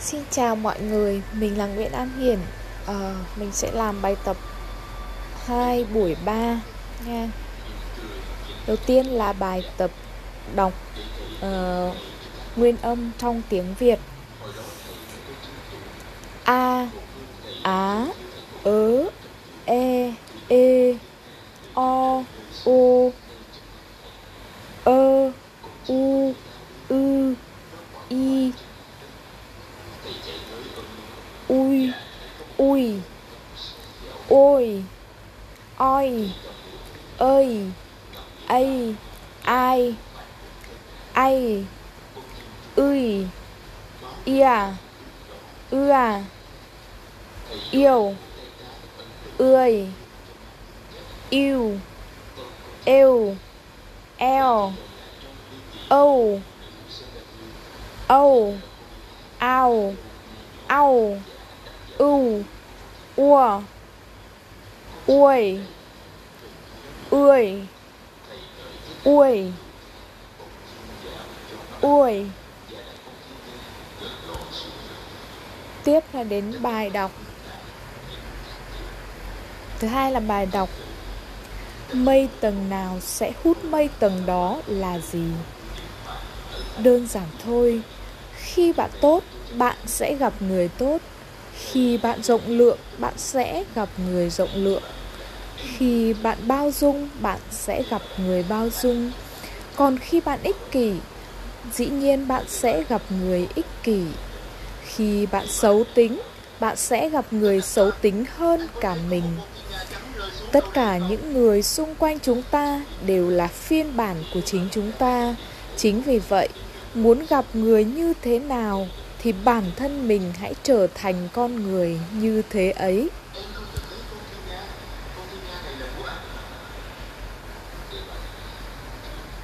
Xin chào mọi người, mình là Nguyễn An Hiển. À, Mình sẽ làm bài tập 2 buổi 3 nha. Đầu tiên là bài tập đọc uh, nguyên âm trong tiếng Việt. A Á Ớ E E O O ui ui, ôi oi ơi, ai ai ai ơi ia ưa yêu, ươi, yêu yêu eo, âu âu ao. Ao. Ưu. Ua. Uôi, ươi uôi uôi tiếp là đến bài đọc. Thứ hai là bài đọc. Mây tầng nào sẽ hút mây tầng đó là gì? Đơn giản thôi khi bạn tốt bạn sẽ gặp người tốt. Khi bạn rộng lượng, bạn sẽ gặp người rộng lượng. Khi bạn bao dung, bạn sẽ gặp người bao dung. Còn khi bạn ích kỷ, dĩ nhiên bạn sẽ gặp người ích kỷ. Khi bạn xấu tính, bạn sẽ gặp người xấu tính hơn cả mình. Tất cả những người xung quanh chúng ta đều là phiên bản của chính chúng ta. Chính vì vậy, muốn gặp người như thế nào thì bản thân mình hãy trở thành con người như thế ấy.